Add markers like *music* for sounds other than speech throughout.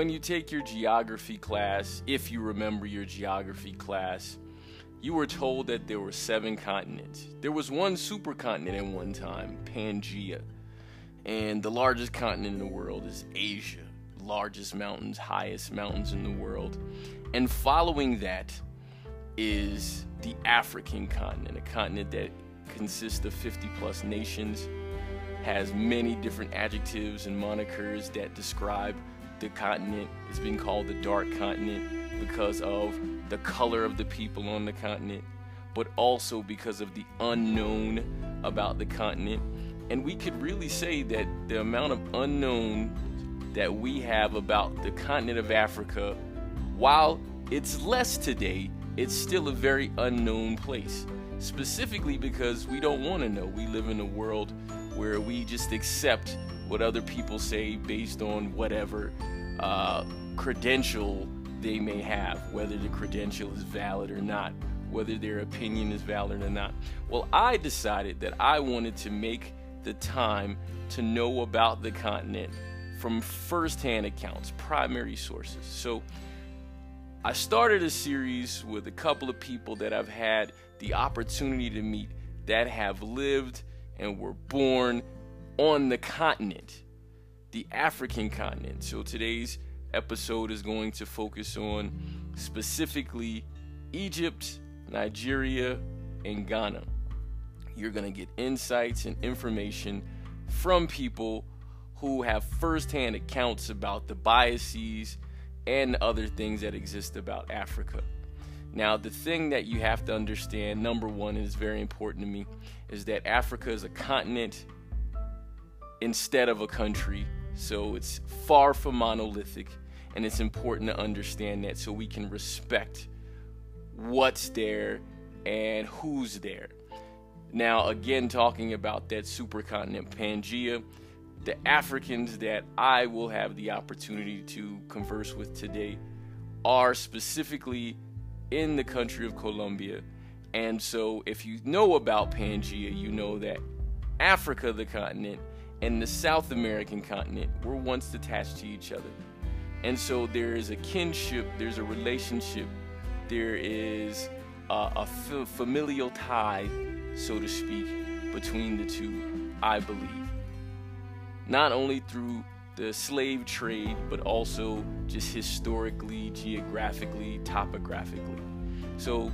when you take your geography class, if you remember your geography class, you were told that there were seven continents. There was one supercontinent at one time, Pangea. And the largest continent in the world is Asia. Largest mountains, highest mountains in the world. And following that is the African continent, a continent that consists of 50 plus nations, has many different adjectives and monikers that describe the continent. It's been called the dark continent because of the color of the people on the continent, but also because of the unknown about the continent. And we could really say that the amount of unknown that we have about the continent of Africa, while it's less today, it's still a very unknown place. Specifically because we don't want to know. We live in a world where we just accept what other people say based on whatever uh, credential they may have, whether the credential is valid or not, whether their opinion is valid or not. Well, I decided that I wanted to make the time to know about the continent from firsthand accounts, primary sources. So I started a series with a couple of people that I've had the opportunity to meet that have lived and were born on the continent the African continent. So today's episode is going to focus on specifically Egypt, Nigeria, and Ghana. You're going to get insights and information from people who have firsthand accounts about the biases and other things that exist about Africa. Now, the thing that you have to understand, number one, is very important to me, is that Africa is a continent instead of a country so it's far from monolithic, and it's important to understand that so we can respect what's there and who's there. Now, again, talking about that supercontinent Pangea, the Africans that I will have the opportunity to converse with today are specifically in the country of Colombia. And so, if you know about Pangea, you know that Africa, the continent, and the South American continent were once attached to each other. And so there is a kinship, there's a relationship, there is uh, a, a familial tie, so to speak, between the two, I believe. Not only through the slave trade, but also just historically, geographically, topographically. So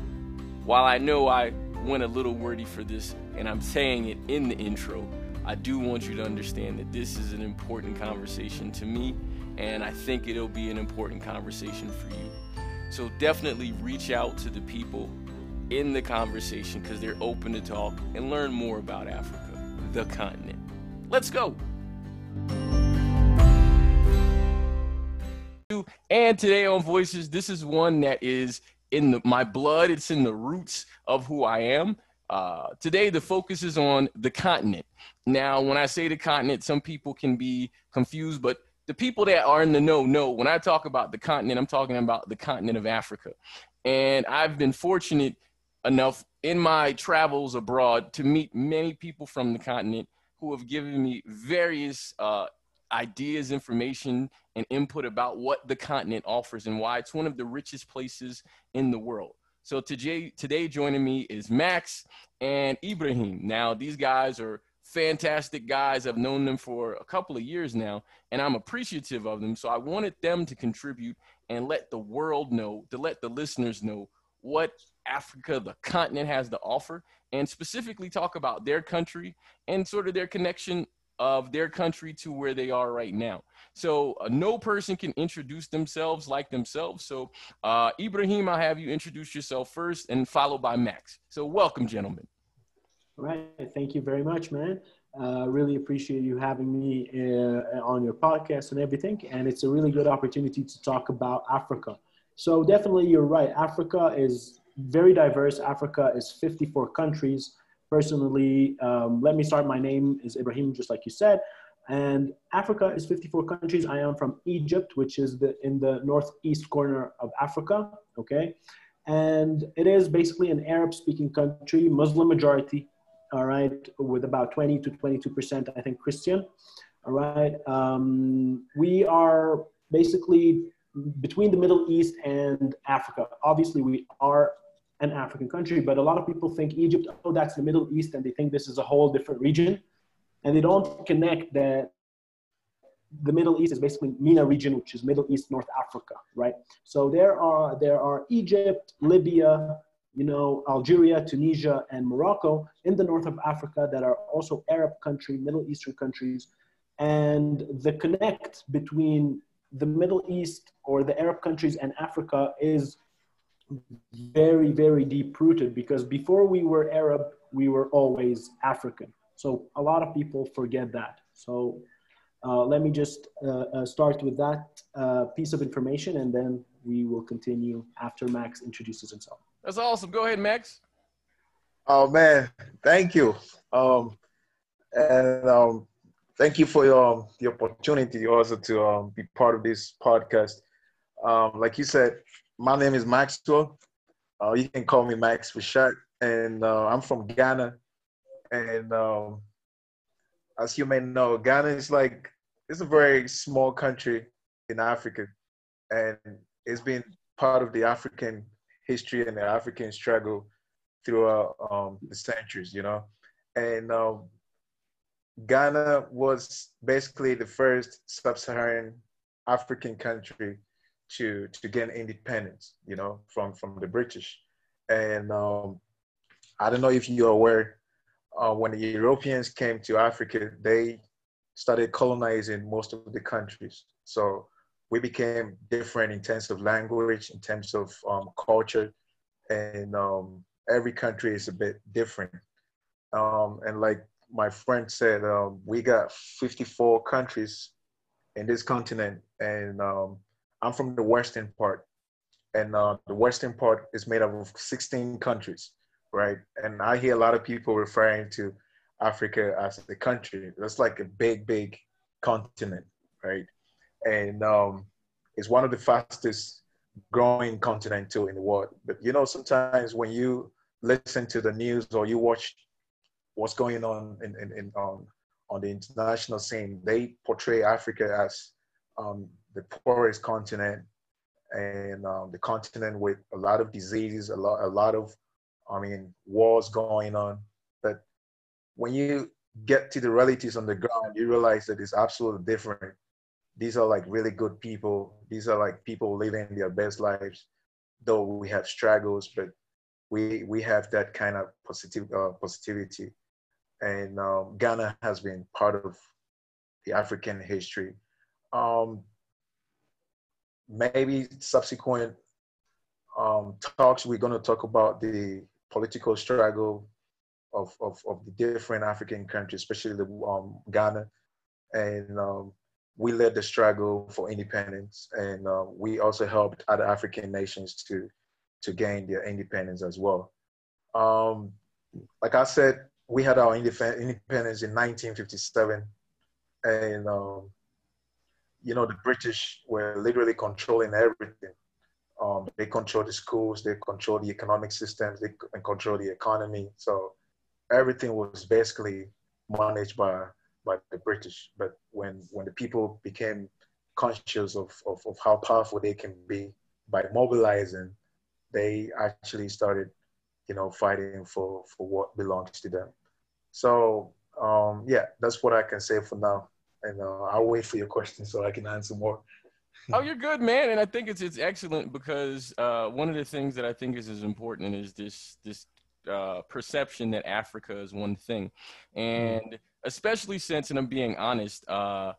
while I know I went a little wordy for this, and I'm saying it in the intro, I do want you to understand that this is an important conversation to me, and I think it'll be an important conversation for you. So definitely reach out to the people in the conversation because they're open to talk and learn more about Africa, the continent. Let's go. And today on Voices, this is one that is in the, my blood, it's in the roots of who I am. Uh, today, the focus is on the continent. Now, when I say the continent, some people can be confused, but the people that are in the know know when I talk about the continent, I'm talking about the continent of Africa. And I've been fortunate enough in my travels abroad to meet many people from the continent who have given me various uh, ideas, information, and input about what the continent offers and why it's one of the richest places in the world. So today, today joining me is Max and Ibrahim. Now, these guys are fantastic guys. I've known them for a couple of years now, and I'm appreciative of them. So I wanted them to contribute and let the world know, to let the listeners know what Africa, the continent, has to offer, and specifically talk about their country and sort of their connection of their country to where they are right now. So uh, no person can introduce themselves like themselves. So uh, Ibrahim, I'll have you introduce yourself first and followed by Max. So welcome, gentlemen. All right. Thank you very much, man. Uh, really appreciate you having me uh, on your podcast and everything. And it's a really good opportunity to talk about Africa. So definitely you're right. Africa is very diverse. Africa is 54 countries. Personally, um, let me start. My name is Ibrahim, just like you said. And Africa is 54 countries. I am from Egypt, which is the, in the northeast corner of Africa, okay? And it is basically an Arab speaking country, Muslim majority, all right, with about 20 to 22%, I think, Christian, all right? Um, we are basically between the Middle East and Africa. Obviously, we are an African country, but a lot of people think Egypt, oh, that's the Middle East, and they think this is a whole different region. And they don't connect that the Middle East is basically MENA region, which is Middle East, North Africa, right? So there are, there are Egypt, Libya, you know, Algeria, Tunisia, and Morocco in the north of Africa that are also Arab country, Middle Eastern countries. And the connect between the Middle East or the Arab countries and Africa is very, very deep rooted because before we were Arab, we were always African. So a lot of people forget that. So uh, let me just uh, uh, start with that uh, piece of information and then we will continue after Max introduces himself. That's awesome. Go ahead, Max. Oh man, thank you. Um, and um, thank you for your the opportunity also to um, be part of this podcast. Um, like you said, my name is Maxwell. Uh, you can call me Max for short, and uh, I'm from Ghana. And um, as you may know, Ghana is like it's a very small country in Africa, and it's been part of the African history and the African struggle throughout um, the centuries, you know. And um, Ghana was basically the first sub-Saharan African country to to gain independence, you know, from from the British. And um, I don't know if you're aware, uh, when the Europeans came to Africa, they started colonizing most of the countries. So we became different in terms of language, in terms of um, culture, and um, every country is a bit different. Um, and like my friend said, um, we got 54 countries in this continent, and um, I'm from the western part, and uh, the western part is made up of 16 countries, right? And I hear a lot of people referring to Africa as a country. That's like a big, big continent, right? and um, it's one of the fastest growing continent too in the world. But you know, sometimes when you listen to the news or you watch what's going on in, in, in on on the international scene, they portray Africa as um, the poorest continent and um, the continent with a lot of diseases, a lot, a lot of, I mean, wars going on. But when you get to the realities on the ground, you realize that it's absolutely different these are like really good people. These are like people living their best lives, though we have struggles, but we we have that kind of positive uh, positivity. And um, Ghana has been part of the African history. Um, maybe subsequent um, talks, we're going to talk about the political struggle of, of, of the different African countries, especially the um, Ghana. And um, we led the struggle for independence, and uh, we also helped other African nations to to gain their independence as well. Um, like I said, we had our independence in 1957, and um, you know the British were literally controlling everything. Um, they control the schools, they control the economic systems, they control the economy. So everything was basically managed by by the British. But when when the people became conscious of, of, of how powerful they can be by mobilizing, they actually started, you know, fighting for, for what belongs to them. So um, yeah, that's what I can say for now. And uh, I'll wait for your question so I can answer more. oh, you're good, man. And I think it's it's excellent because uh, one of the things that I think is as important is this this uh, perception that Africa is one thing, and mm especially since, and I'm being honest, uh,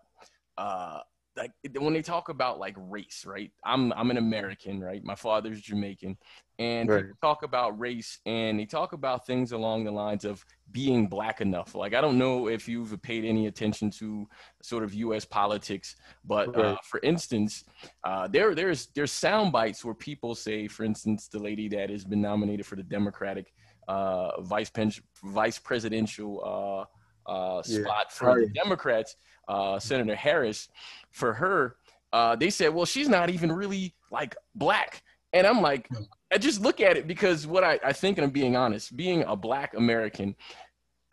uh, like when they talk about like race, right? I'm I'm an American, right? My father's Jamaican, and right. people talk about race, and they talk about things along the lines of being black enough. Like I don't know if you've paid any attention to sort of U.S. politics, but uh, right. uh, for instance, uh, there there's there's sound bites where people say, for instance, the lady that has been nominated for the Democratic uh, vice pen- vice presidential uh, uh, yeah. spot for the Democrats, uh, Senator Harris, for her, uh, they said, well, she's not even really like black. And I'm like, I just look at it because what I, I think, and I'm being honest, being a black American,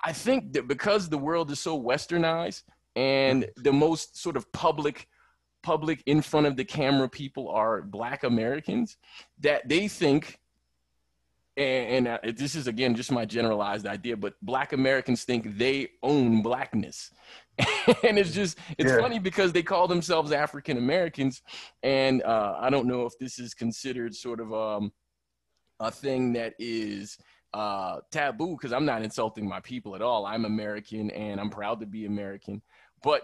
I think that because the world is so westernized and the most sort of public public in front of the camera people are black Americans that they think and, and uh, this is again just my generalized idea, but black Americans think they own blackness. *laughs* and it's just it's yeah. funny because they call themselves African Americans, and uh, I don't know if this is considered sort of um, a thing that is uh, taboo because I'm not insulting my people at all. I'm American and I'm proud to be American, but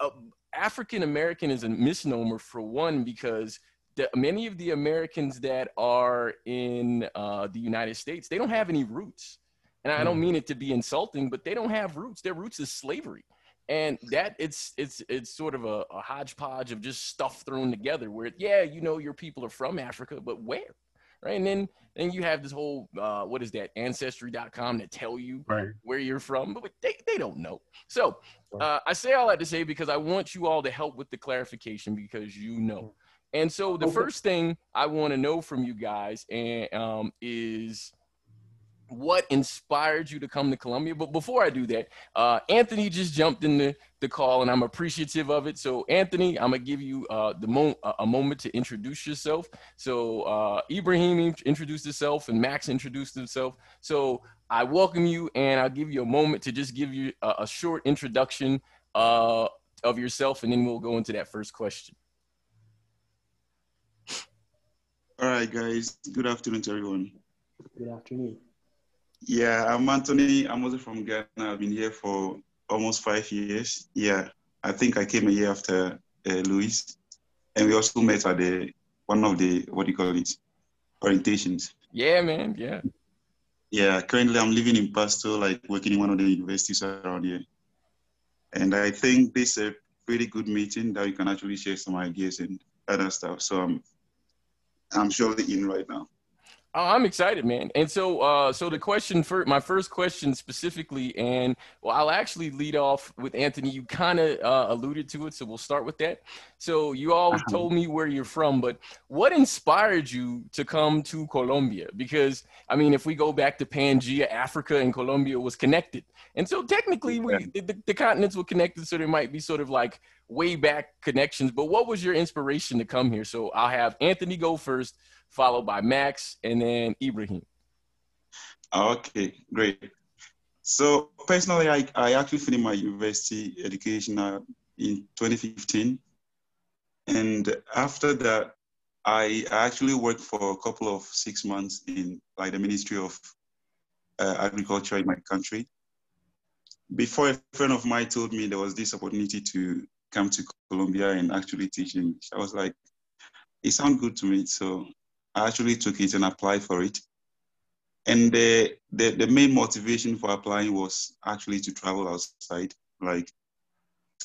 uh, African American is a misnomer for one because the, many of the Americans that are in uh, the United States, they don't have any roots. And I don't hmm. mean it to be insulting, but they don't have roots. Their roots is slavery. And that it's it's it's sort of a, a hodgepodge of just stuff thrown together where yeah, you know your people are from Africa, but where? Right. And then then you have this whole uh, what is that, ancestry.com that tell you right. where you're from, but they, they don't know. So uh, I say all that to say because I want you all to help with the clarification because you know. And so the okay. first thing I want to know from you guys and um, is what inspired you to come to Colombia. But before I do that, uh, Anthony just jumped in the, the call, and I'm appreciative of it. So Anthony, I'm gonna give you uh, the mo- a moment to introduce yourself. So uh, Ibrahim introduced himself, and Max introduced himself. So I welcome you, and I'll give you a moment to just give you a, a short introduction uh, of yourself, and then we'll go into that first question. All right, guys. Good afternoon to everyone. Good afternoon. Yeah, I'm Anthony. I'm also from Ghana. I've been here for almost five years. Yeah, I think I came a year after uh, Luis, and we also met at the one of the what do you call it orientations. Yeah, man. Yeah. Yeah. Currently, I'm living in Pasto, like working in one of the universities around here, and I think this is a pretty good meeting that we can actually share some ideas and other stuff. So I'm I'm surely in right now. Oh, I'm excited, man. And so, uh, so the question for my first question specifically, and well, I'll actually lead off with Anthony. You kind of uh, alluded to it, so we'll start with that. So you all uh-huh. told me where you're from, but what inspired you to come to Colombia? Because I mean, if we go back to Pangea, Africa and Colombia was connected, and so technically, we the, the continents were connected. So there might be sort of like way back connections. But what was your inspiration to come here? So I'll have Anthony go first followed by Max, and then Ibrahim. Okay, great. So personally, I, I actually finished my university education uh, in 2015. And after that, I actually worked for a couple of six months in like the Ministry of uh, Agriculture in my country. Before a friend of mine told me there was this opportunity to come to Colombia and actually teach English, I was like, it sounds good to me. So I actually took it and applied for it. And the, the, the main motivation for applying was actually to travel outside, like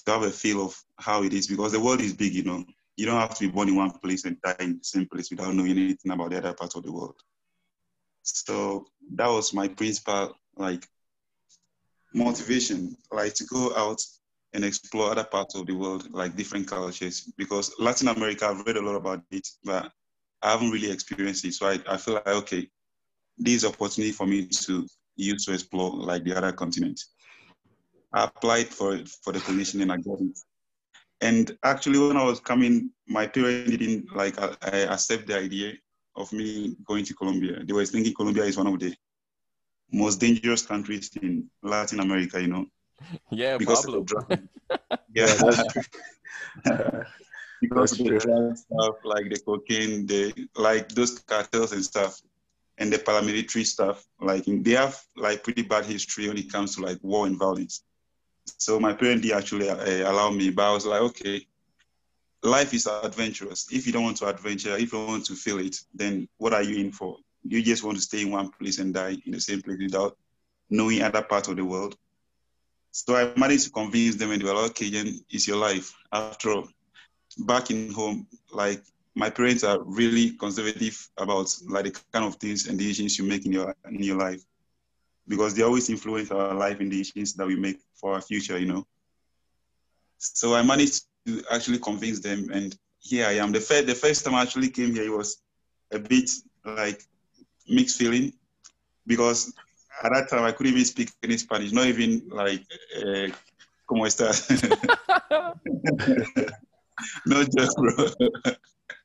to have a feel of how it is, because the world is big, you know. You don't have to be born in one place and die in the same place without knowing anything about the other part of the world. So that was my principal like motivation, like to go out and explore other parts of the world, like different cultures. Because Latin America, I've read a lot about it, but I haven't really experienced it. So I, I feel like, okay, this is opportunity for me to use to explore like the other continent. I applied for for the position and I got it. And actually, when I was coming, my parents didn't like I, I accept the idea of me going to Colombia. They were thinking Colombia is one of the most dangerous countries in Latin America, you know. Yeah, because *laughs* Pablo. Of the yeah, because of the drug *laughs* *laughs* stuff, like the cocaine, the like those cartels and stuff, and the paramilitary stuff. Like they have like pretty bad history when it comes to like war and violence. So my parents did actually uh, allow me, but I was like, okay, life is adventurous. If you don't want to adventure, if you don't want to feel it, then what are you in for? You just want to stay in one place and die in the same place without knowing other parts of the world. So I managed to convince them, and they were like, okay, it's your life. After all, back in home, like my parents are really conservative about like the kind of things and decisions you make in your in your life, because they always influence our life and decisions that we make for our future, you know. So I managed to actually convince them, and here I am. The the first time I actually came here, it was a bit like mixed feeling, because at that time I couldn't even speak any Spanish, not even like uh, "cómo estás." *laughs* no joke, bro.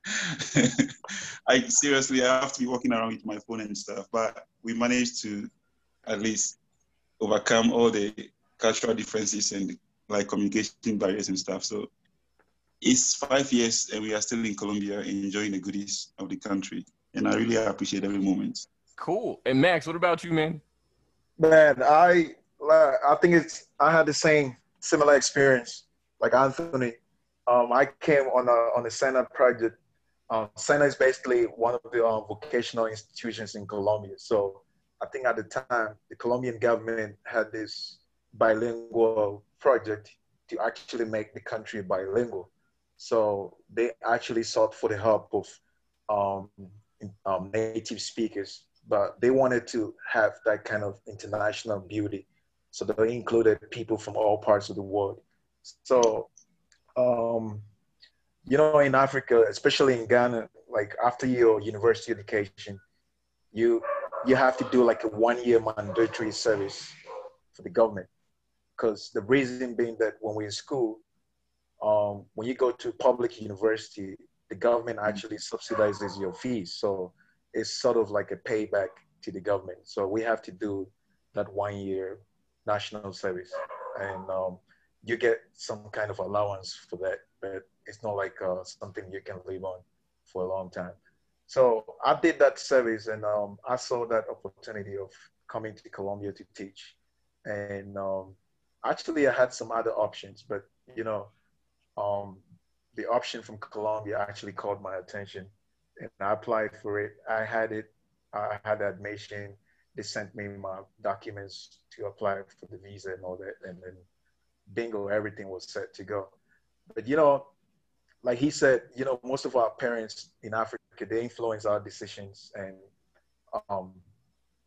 *laughs* I seriously, I have to be walking around with my phone and stuff, but we managed to at least overcome all the cultural differences and like communication barriers and stuff. So it's five years and we are still in Colombia enjoying the goodies of the country. And I really appreciate every moment. Cool. And Max, what about you, man? Man, I I think it's I had the same similar experience like Anthony. Um, I came on a on a SENA project. Um, is basically one of the um, vocational institutions in Colombia. So I think at the time the Colombian government had this bilingual project to actually make the country bilingual. So they actually sought for the help of um, um, native speakers, but they wanted to have that kind of international beauty. So they included people from all parts of the world. So, um, you know, in Africa, especially in Ghana, like after your university education, you you have to do like a one year mandatory service for the government. Because the reason being that when we're in school, um, when you go to public university, the government actually subsidizes your fees. So it's sort of like a payback to the government. So we have to do that one year national service. And um, you get some kind of allowance for that, but it's not like uh, something you can live on for a long time. So I did that service and um, I saw that opportunity of coming to Colombia to teach. And um, actually, I had some other options, but you know, um, the option from Colombia actually caught my attention, and I applied for it. I had it. I had admission. They sent me my documents to apply for the visa and all that, and then bingo, everything was set to go. But you know, like he said, you know, most of our parents in Africa they influence our decisions, and um,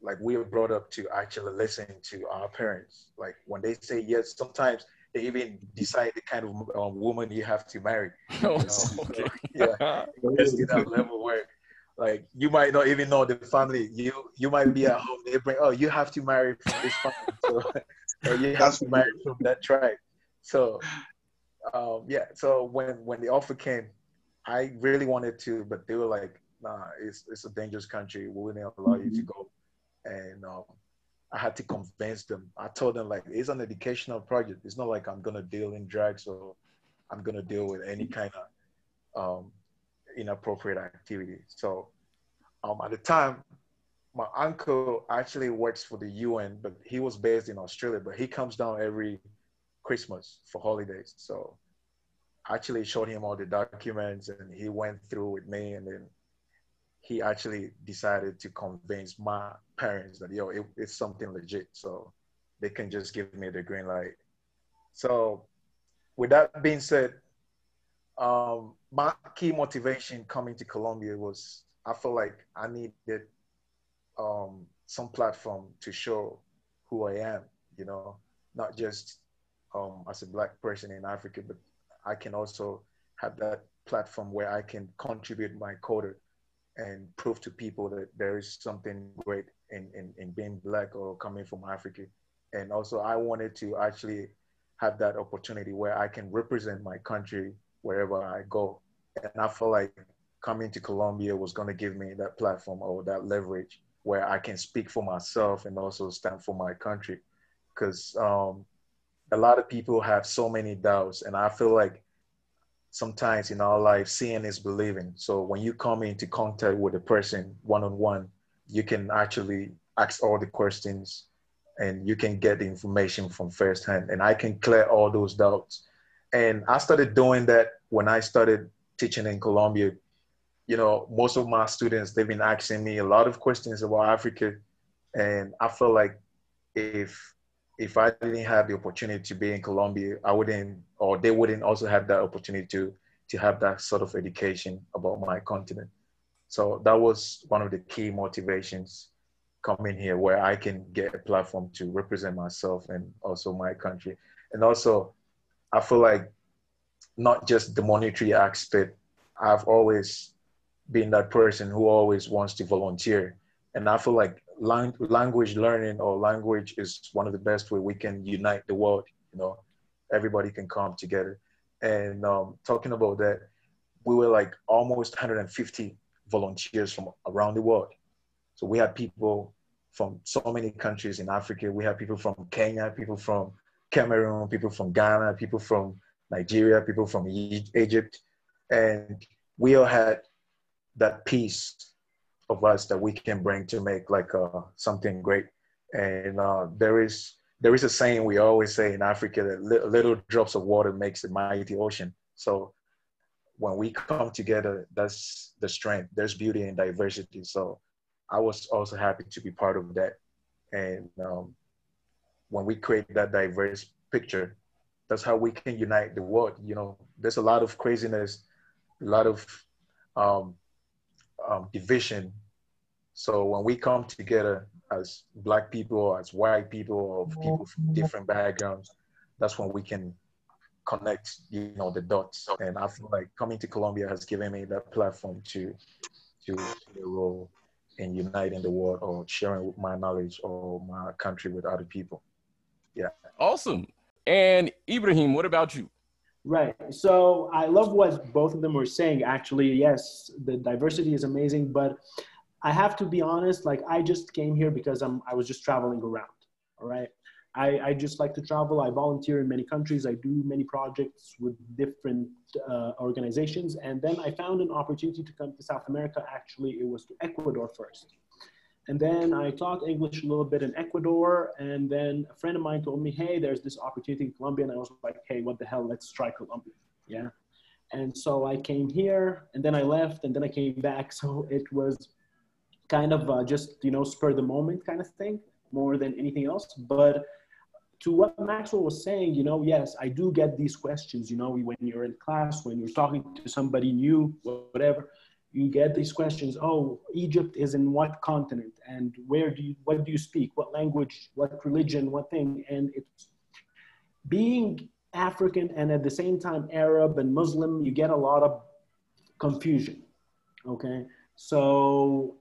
like we are brought up to actually listen to our parents. Like when they say yes, sometimes they even decide the kind of um, woman you have to marry. *laughs* You know? okay. *laughs* yeah, it's to that level where like you might not even know the family. You you might be at home. They bring oh you have to marry from this family. *laughs* So you have to marry from that tribe. So um, yeah. So when when the offer came, I really wanted to, but they were like, nah, it's it's a dangerous country. We wouldn't allow you to mm-hmm. go. And um, I had to convince them. I told them like it's an educational project. It's not like I'm gonna deal in drugs or I'm gonna deal with any kind of um, inappropriate activity. So um, at the time, my uncle actually works for the UN, but he was based in Australia. But he comes down every Christmas for holidays. So I actually showed him all the documents, and he went through with me, and then he actually decided to convince my parents that yo it, it's something legit. So they can just give me the green light. So with that being said um, my key motivation coming to colombia was i felt like i needed um, some platform to show who i am you know not just um, as a black person in africa but i can also have that platform where i can contribute my quota and prove to people that there is something great in, in, in being black or coming from Africa. And also, I wanted to actually have that opportunity where I can represent my country wherever I go. And I felt like coming to Colombia was going to give me that platform or that leverage where I can speak for myself and also stand for my country. Because um, a lot of people have so many doubts, and I feel like sometimes in our life, seeing is believing. So when you come into contact with a person one on one, you can actually ask all the questions and you can get the information from firsthand. And I can clear all those doubts. And I started doing that when I started teaching in Colombia. You know, most of my students, they've been asking me a lot of questions about Africa. And I feel like if if I didn't have the opportunity to be in Colombia, I wouldn't, or they wouldn't also have that opportunity to to have that sort of education about my continent. So that was one of the key motivations coming here, where I can get a platform to represent myself and also my country. And also, I feel like not just the monetary aspect. I've always been that person who always wants to volunteer, and I feel like lang- language learning or language is one of the best way we can unite the world. You know, everybody can come together. And um, talking about that, we were like almost 150 volunteers from around the world. So we had people from so many countries in Africa. We had people from Kenya, people from Cameroon, people from Ghana, people from Nigeria, people from Egypt. And we all had that piece of us that we can bring to make like uh, something great. And uh, there is there is a saying we always say in Africa that li- little drops of water makes a mighty ocean. So when we come together, that's the strength. There's beauty in diversity. So I was also happy to be part of that. And um, when we create that diverse picture, that's how we can unite the world. You know, there's a lot of craziness, a lot of um, um, division. So when we come together as black people, as white people, or people from different backgrounds, that's when we can connect, you know, the dots. And I feel like coming to Colombia has given me that platform to to play a role in uniting the world or sharing my knowledge or my country with other people. Yeah. Awesome. And Ibrahim, what about you? Right. So I love what both of them were saying. Actually, yes, the diversity is amazing, but I have to be honest. Like I just came here because I'm I was just traveling around. All right. I, I just like to travel. I volunteer in many countries. I do many projects with different uh, organizations. And then I found an opportunity to come to South America. Actually, it was to Ecuador first. And then I taught English a little bit in Ecuador. And then a friend of mine told me, hey, there's this opportunity in Colombia. And I was like, hey, what the hell? Let's try Colombia. Yeah. And so I came here and then I left and then I came back. *laughs* So it was kind of uh, just, you know, spur the moment kind of thing more than anything else. But to what Maxwell was saying, you know, yes, I do get these questions, you know, when you're in class, when you're talking to somebody new, whatever, you get these questions. Oh, Egypt is in what continent? And where do you, what do you speak? What language, what religion, what thing? And it's being African and at the same time Arab and Muslim, you get a lot of confusion. Okay. So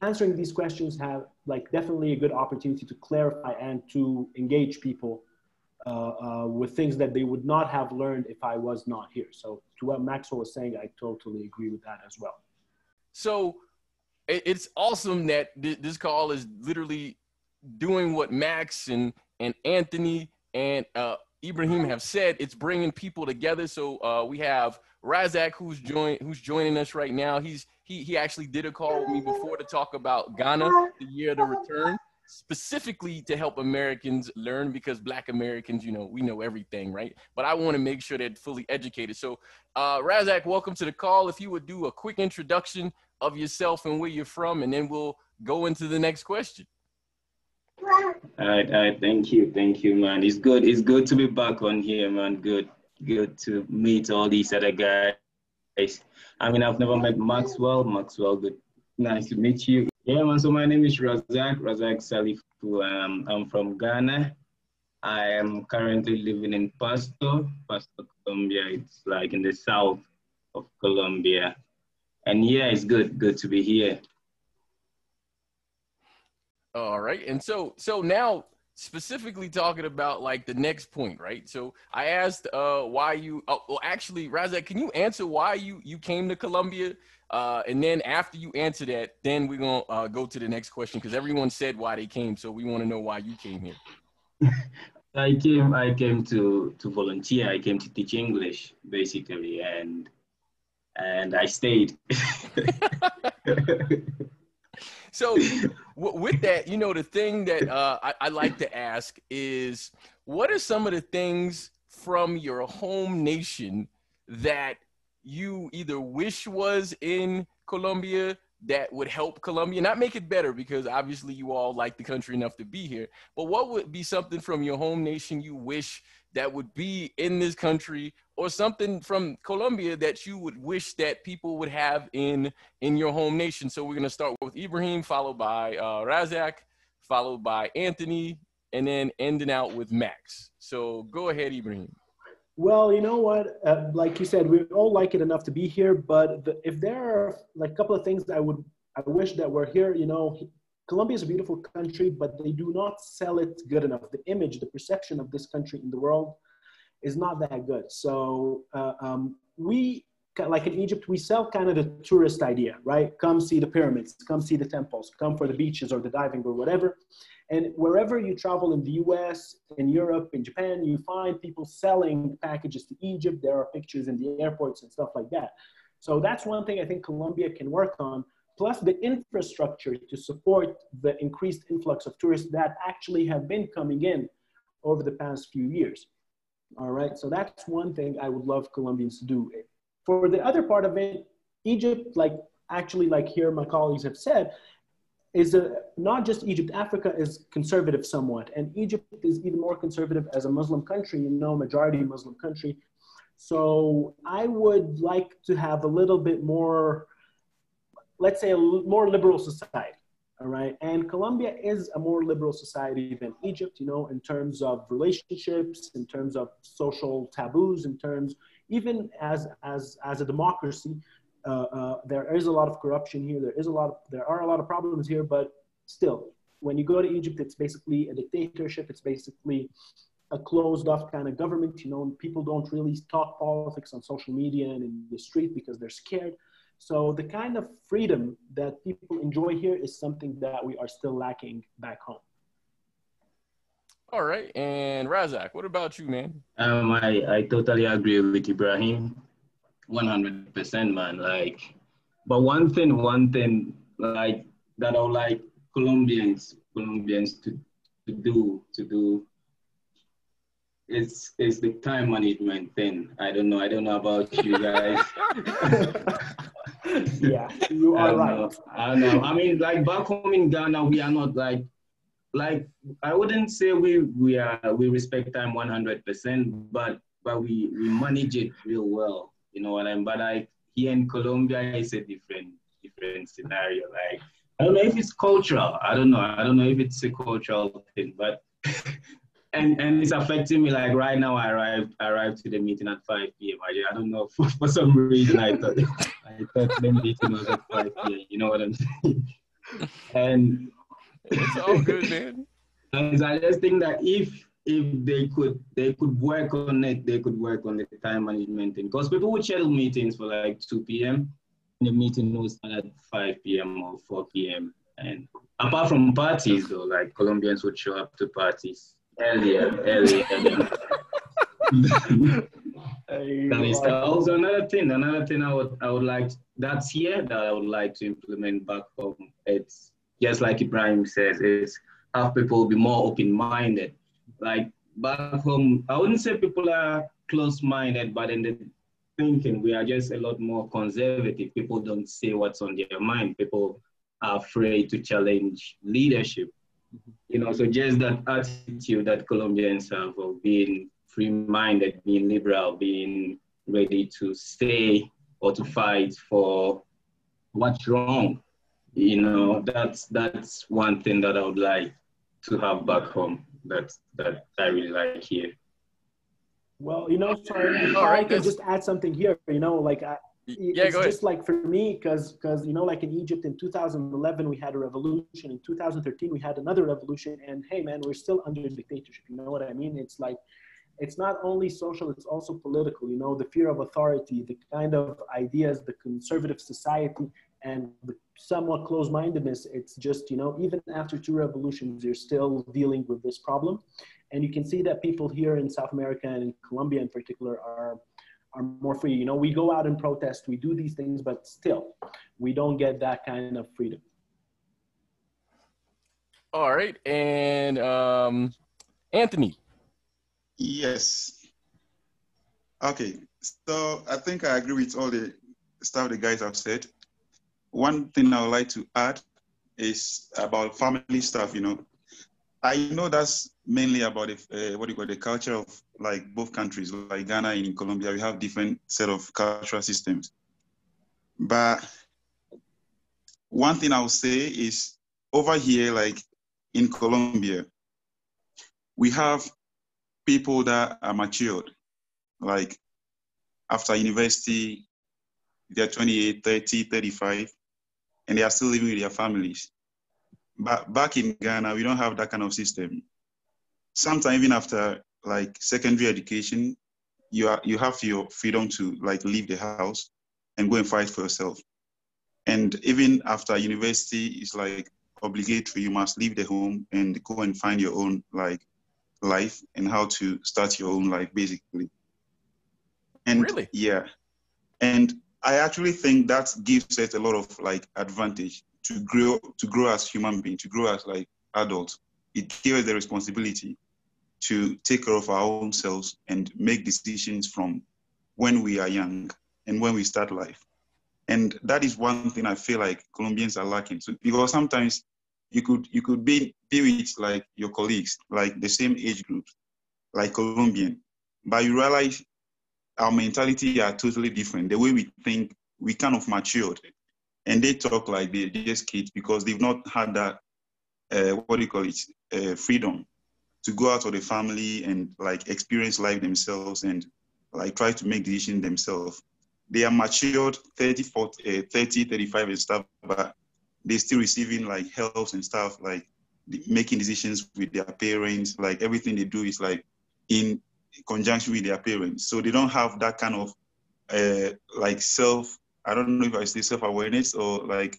answering these questions have like definitely a good opportunity to clarify and to engage people uh, uh, with things that they would not have learned if I was not here. So to what Maxwell was saying, I totally agree with that as well. So it's awesome that this call is literally doing what Max and and Anthony and uh, Ibrahim have said. It's bringing people together. So uh, we have Razak who's join who's joining us right now. He's he he actually did a call with me before to talk about Ghana, the year of the return, specifically to help Americans learn because Black Americans, you know, we know everything, right? But I want to make sure they're fully educated. So, uh, Razak, welcome to the call. If you would do a quick introduction of yourself and where you're from, and then we'll go into the next question. All right, all right. Thank you, thank you, man. It's good. It's good to be back on here, man. Good, good to meet all these other guys I mean, I've never met Maxwell. Maxwell, good. Nice to meet you. Yeah, man. So my name is Razak, Razak Salifu. Um, I'm from Ghana. I am currently living in Pasto, Pasto, Colombia. It's like in the south of Colombia. And yeah, it's good, good to be here. All right. And so so now specifically talking about like the next point, right? So I asked uh why you oh, well actually Razak, can you answer why you you came to Colombia? Uh and then after you answer that, then we're gonna uh, go to the next question because everyone said why they came, so we want to know why you came here. *laughs* I came I came to to volunteer, I came to teach English basically and and I stayed. *laughs* so w- with that, you know, the thing that uh, I, I like to ask is, what are some of the things from your home nation that you either wish was in Colombia that would help Colombia, not make it better because obviously you all like the country enough to be here, but what would be something from your home nation you wish that would be in this country or something from Colombia that you would wish that people would have in in your home nation. So we're gonna start with Ibrahim, followed by uh, Razak, followed by Anthony, and then ending out with Max. So go ahead, Ibrahim. Well, you know what? Uh, like you said, we all like it enough to be here. But the, if there are like a couple of things I would, I wish that were here. You know, Colombia is a beautiful country, but they do not sell it good enough. The image, the perception of this country in the world is not that good. So uh, um, we, like in Egypt, we sell kind of the tourist idea, right? Come see the pyramids, come see the temples, come for the beaches or the diving or whatever. And wherever you travel in the US, in Europe, in Japan, you find people selling packages to Egypt. There are pictures in the airports and stuff like that. So that's one thing I think Colombia can work on, plus the infrastructure to support the increased influx of tourists that actually have been coming in over the past few years. All right, so that's one thing I would love Colombians to do. For the other part of it, Egypt, like actually, like here my colleagues have said, is a, not just Egypt, Africa is conservative somewhat. And Egypt is even more conservative as a Muslim country, you know, majority Muslim country. So I would like to have a little bit more, let's say, a more liberal society. All right. And Colombia is a more liberal society than Egypt, you know, in terms of relationships, in terms of social taboos, in terms, even as, as, as a democracy, uh, uh, there is a lot of corruption here. There is a lot of, there are a lot of problems here, but still, when you go to Egypt, it's basically a dictatorship. It's basically a closed off kind of government. You know, people don't really talk politics on social media and in the street because they're scared. So the kind of freedom that people enjoy here is something that we are still lacking back home. All right, and Razak, what about you, man? Um, I, I totally agree with Ibrahim. 100% man like but one thing one thing like that i would like colombians colombians to, to do to do is is the time management thing i don't know i don't know about you guys *laughs* yeah *laughs* you are I right know, i know i mean like back home in ghana we are not like like i wouldn't say we we are we respect time 100% but but we we manage it real well you know what I mean? But like here in Colombia, it's a different different scenario. Like I don't know if it's cultural. I don't know. I don't know if it's a cultural thing, but *laughs* and and it's affecting me. Like right now, I arrived I arrived to the meeting at 5 p.m. I, I don't know *laughs* for, for some reason I thought *laughs* I thought the meeting was at 5 p.m. You know what I'm saying? *laughs* and it's all good, man. And I just think that if if they could they could work on it, they could work on the time management thing. Because people would schedule meetings for like 2 p.m. and the meeting was at 5 p.m. or 4 p.m. And apart from parties though, like Colombians would show up to parties earlier, earlier than that is also another thing. Another thing I would I would like that's here that I would like to implement back home. It's just like Ibrahim says, is have people be more open-minded like back home, I wouldn't say people are close-minded, but in the thinking, we are just a lot more conservative. People don't say what's on their mind. People are afraid to challenge leadership. You know, so just that attitude that Colombians have of being free-minded, being liberal, being ready to stay or to fight for what's wrong. You know, that's that's one thing that I would like to have back home that that I really like here. Well, you know, sorry, if I can just add something here. You know, like I, yeah, it's just like for me, because because you know, like in Egypt in 2011 we had a revolution. In 2013 we had another revolution, and hey, man, we're still under dictatorship. You know what I mean? It's like it's not only social; it's also political. You know, the fear of authority, the kind of ideas, the conservative society, and the somewhat close-mindedness it's just you know even after two revolutions you're still dealing with this problem and you can see that people here in south america and in colombia in particular are are more free. You know we go out and protest we do these things but still we don't get that kind of freedom. All right and um anthony. Yes. Okay so i think i agree with all the stuff the guys have said. One thing I would like to add is about family stuff. You know, I know that's mainly about uh, what do you call the culture of like both countries, like Ghana and in Colombia. We have different set of cultural systems, but one thing I will say is over here, like in Colombia, we have people that are matured, like after university, they're 28, 30, 35 and they are still living with their families. But back in Ghana, we don't have that kind of system. Sometimes even after like secondary education, you are you have your freedom to like leave the house and go and fight for yourself. And even after university, it's like obligatory. You must leave the home and go and find your own like life and how to start your own life, basically. And really, yeah. And I actually think that gives us a lot of like advantage to grow to grow as human being, to grow as like adults. It gives us the responsibility to take care of our own selves and make decisions from when we are young and when we start life. And that is one thing I feel like Colombians are lacking. So, because sometimes you could you could be be with like your colleagues, like the same age groups, like Colombian, but you realize our mentality are totally different. The way we think, we kind of matured, and they talk like they're just kids because they've not had that uh, what do you call it uh, freedom to go out of the family and like experience life themselves and like try to make decisions themselves. They are matured 30, 40, uh, 30, 35 and stuff, but they're still receiving like helps and stuff, like making decisions with their parents. Like everything they do is like in conjunction with their parents. So they don't have that kind of uh, like self, I don't know if I say self-awareness or like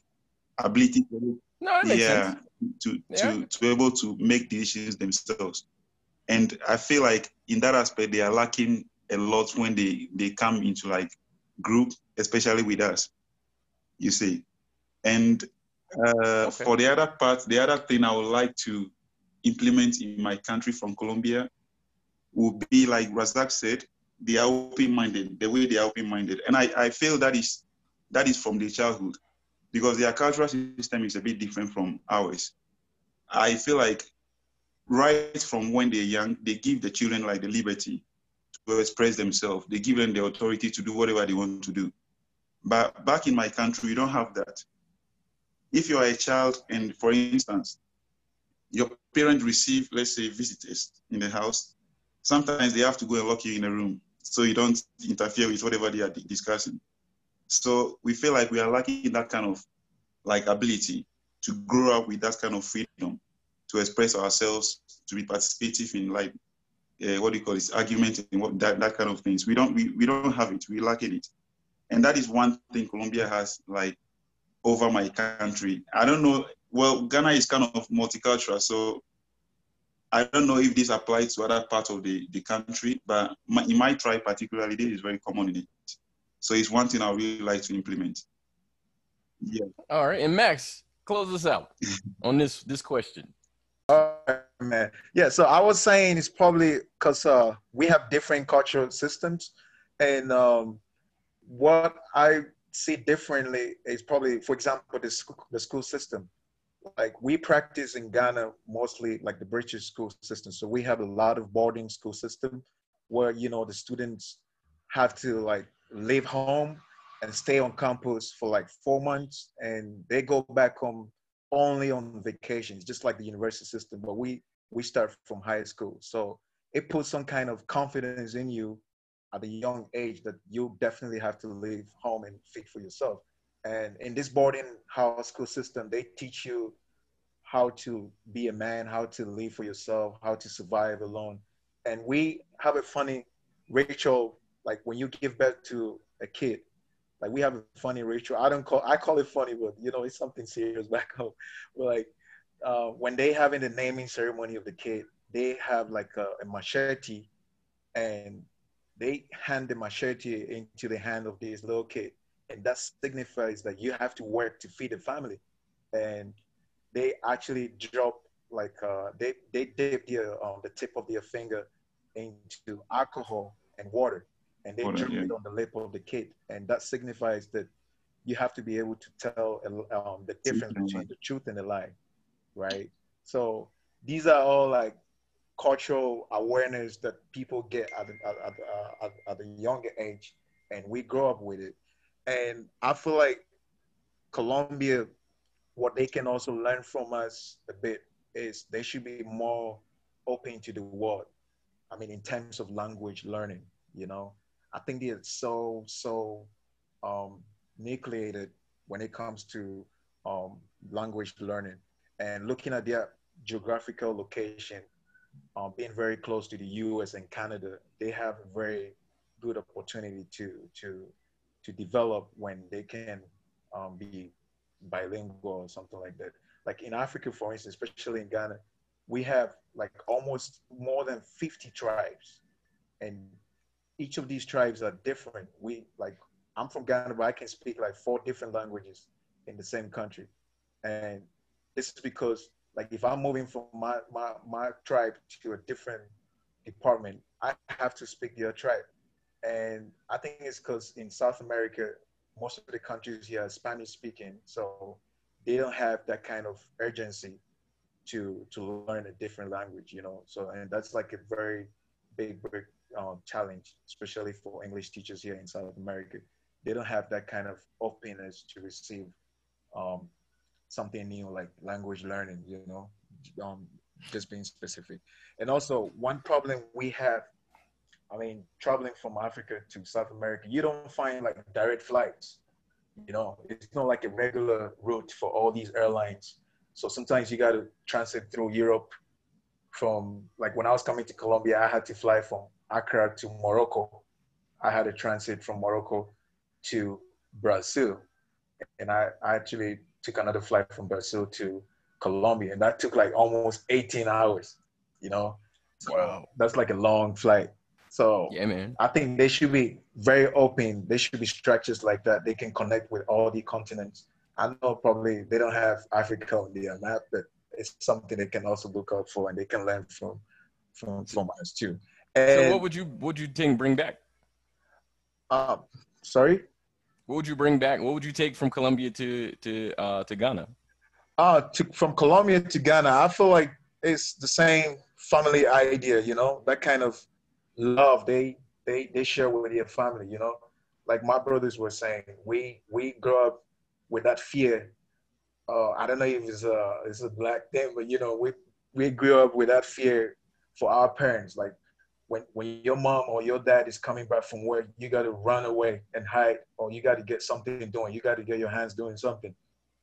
ability to, no, yeah, sense. To, yeah. to, to be able to make decisions themselves. And I feel like in that aspect, they are lacking a lot when they, they come into like group, especially with us, you see. And uh, okay. for the other part, the other thing I would like to implement in my country from Colombia would be like Razak said, they are open-minded, the way they are open-minded. And I, I feel that is that is from their childhood because their cultural system is a bit different from ours. I feel like right from when they're young, they give the children like the liberty to express themselves. They give them the authority to do whatever they want to do. But back in my country, we don't have that. If you are a child and for instance, your parent receive, let's say, visitors in the house, sometimes they have to go and lock you in a room so you don't interfere with whatever they are discussing. So we feel like we are lacking that kind of like ability to grow up with that kind of freedom to express ourselves, to be participative in like uh, what do you call this argument and what that, that kind of things. We don't we, we don't have it. We lack it, and that is one thing Colombia has like over my country. I don't know. Well, Ghana is kind of multicultural, so I don't know if this applies to other parts of the, the country, but my, in my tribe particularly, this is very common in it. So it's one thing I really like to implement. Yeah. All right, and Max, close us out *laughs* on this this question. All right, man. Yeah. So I was saying it's probably because uh, we have different cultural systems, and um, what I see differently is probably, for example, the school, the school system like we practice in Ghana mostly like the British school system. So we have a lot of boarding school system where you know the students have to like leave home and stay on campus for like four months and they go back home only on vacations, just like the university system. But we we start from high school. So it puts some kind of confidence in you at a young age that you definitely have to leave home and feed for yourself. And in this boarding house school system, they teach you how to be a man, how to live for yourself, how to survive alone. And we have a funny ritual, like when you give birth to a kid, like we have a funny ritual. I don't call I call it funny, but you know it's something serious *laughs* back home. We're like uh, when they having the naming ceremony of the kid, they have like a, a machete, and they hand the machete into the hand of this little kid and that signifies that you have to work to feed the family and they actually drop like uh, they they dip the um, the tip of their finger into alcohol and water and they drip yeah. it on the lip of the kid and that signifies that you have to be able to tell um, the difference between the truth and the lie right so these are all like cultural awareness that people get at, at, at, at, at a younger age and we grow up with it and I feel like Colombia, what they can also learn from us a bit is they should be more open to the world. I mean, in terms of language learning, you know, I think they're so, so um, nucleated when it comes to um, language learning and looking at their geographical location, um, being very close to the US and Canada, they have a very good opportunity to to to develop when they can um, be bilingual or something like that. Like in Africa, for instance, especially in Ghana, we have like almost more than 50 tribes, and each of these tribes are different. We like I'm from Ghana, but I can speak like four different languages in the same country, and this is because like if I'm moving from my my my tribe to a different department, I have to speak their tribe. And I think it's because in South America, most of the countries here are Spanish speaking, so they don't have that kind of urgency to to learn a different language, you know. So and that's like a very big, big um, challenge, especially for English teachers here in South America. They don't have that kind of openness to receive um, something new like language learning, you know, um, just being specific. And also, one problem we have, I mean, traveling from Africa to South America, you don't find like direct flights. You know, it's not like a regular route for all these airlines. So sometimes you got to transit through Europe. From like when I was coming to Colombia, I had to fly from Accra to Morocco. I had a transit from Morocco to Brazil. And I, I actually took another flight from Brazil to Colombia, and that took like almost 18 hours. You know, so wow, that's like a long flight. So yeah, man. I think they should be very open. They should be structures like that. They can connect with all the continents. I know probably they don't have Africa on their map, but it's something they can also look out for and they can learn from from from us too. And, so what would you would you think bring back? Um, sorry. What would you bring back? What would you take from Colombia to to uh, to Ghana? Uh, to, from Colombia to Ghana, I feel like it's the same family idea. You know, that kind of love they they they share with their family. You know, like my brothers were saying, we we grew up with that fear. Uh, I don't know if it's a it's a black thing, but you know, we we grew up with that fear for our parents. Like when when your mom or your dad is coming back from work, you got to run away and hide, or you got to get something doing. You got to get your hands doing something.